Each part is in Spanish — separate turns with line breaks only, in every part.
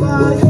Bye.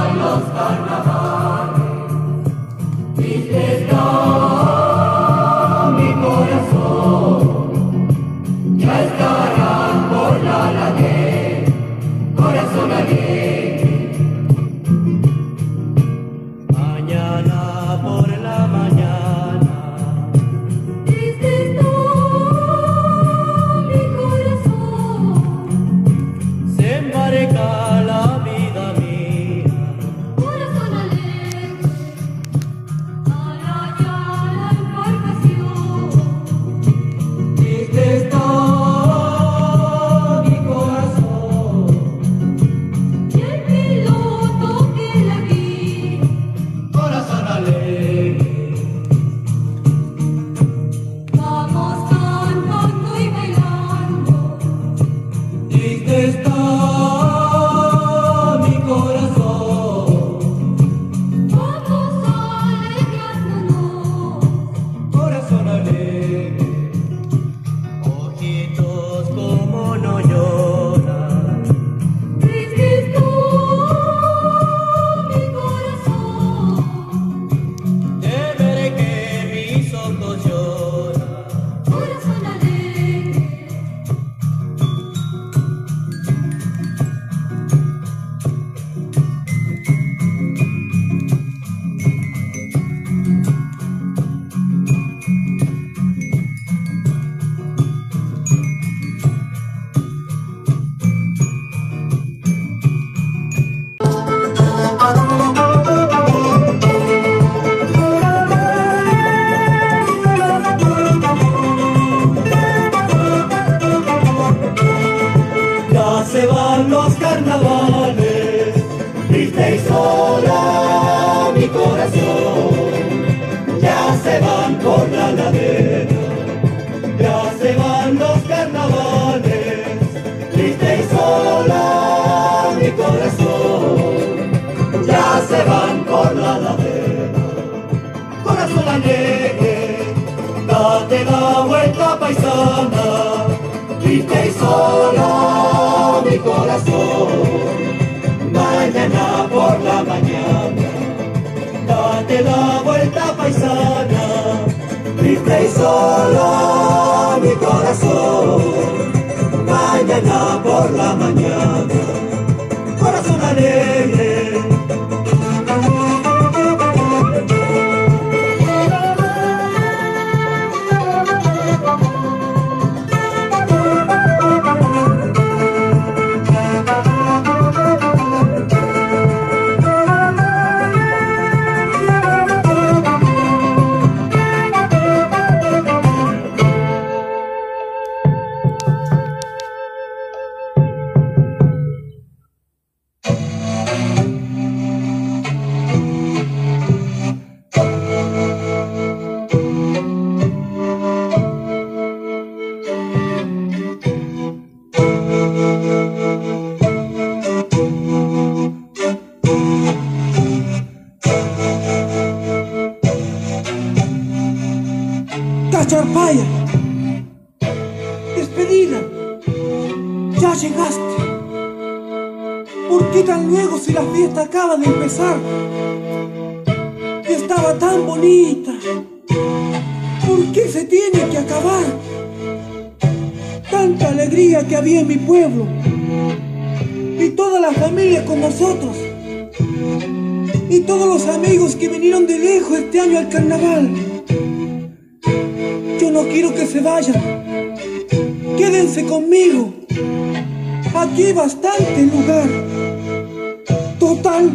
triste y sola mi corazón, ya se van por la ladera, corazón alegre, date la vuelta paisana, triste y sola mi corazón, mañana por la mañana, date la vuelta paisana, triste y sola mi corazón por la mañana. Corazón alegre.
Cacharpaya. Despedida. Ya llegaste. ¿Por qué tan luego si la fiesta acaba de empezar? Estaba tan bonita. ¿Por qué se tiene que acabar? Tanta alegría que había en mi pueblo. Y toda la familia con nosotros. Y todos los amigos que vinieron de lejos este año al carnaval. Quiero que se vayan. Quédense conmigo. Aquí hay bastante lugar. Total.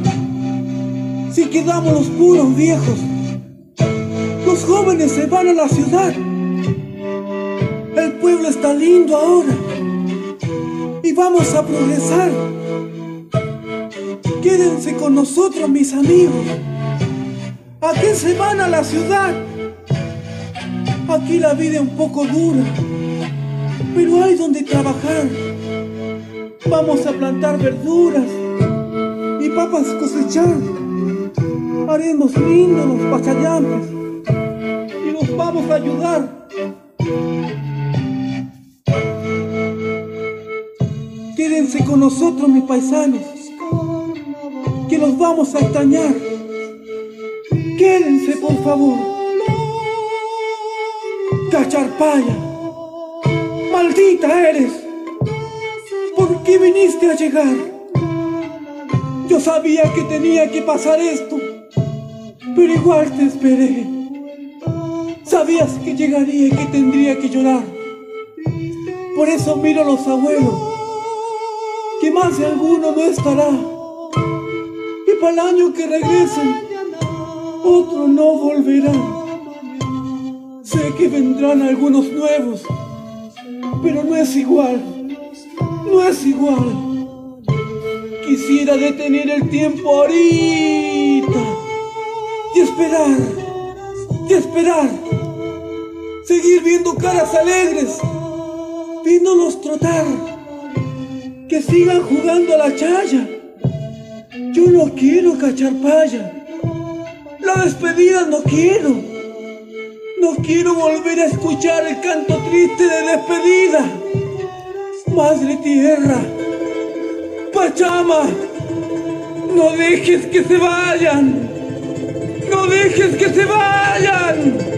Si quedamos los puros viejos. Los jóvenes se van a la ciudad. El pueblo está lindo ahora. Y vamos a progresar. Quédense con nosotros, mis amigos. ¿A qué se van a la ciudad? Aquí la vida es un poco dura, pero hay donde trabajar. Vamos a plantar verduras y papas cosechar. Haremos lindos los pachayambes y los vamos a ayudar. Quédense con nosotros, mis paisanos, que los vamos a extrañar. Quédense, por favor. Cacharpaya, maldita eres. ¿Por qué viniste a llegar? Yo sabía que tenía que pasar esto, pero igual te esperé. Sabías que llegaría y que tendría que llorar. Por eso miro a los abuelos, que más de alguno no estará. Y para el año que regresen, otro no volverá. Sé que vendrán algunos nuevos, pero no es igual, no es igual. Quisiera detener el tiempo ahorita y esperar, y esperar. Seguir viendo caras alegres, viéndolos trotar, que sigan jugando a la chaya. Yo no quiero cacharpaya, la despedida no quiero. No quiero volver a escuchar el canto triste de despedida. Madre tierra, Pachama, no dejes que se vayan. No dejes que se vayan.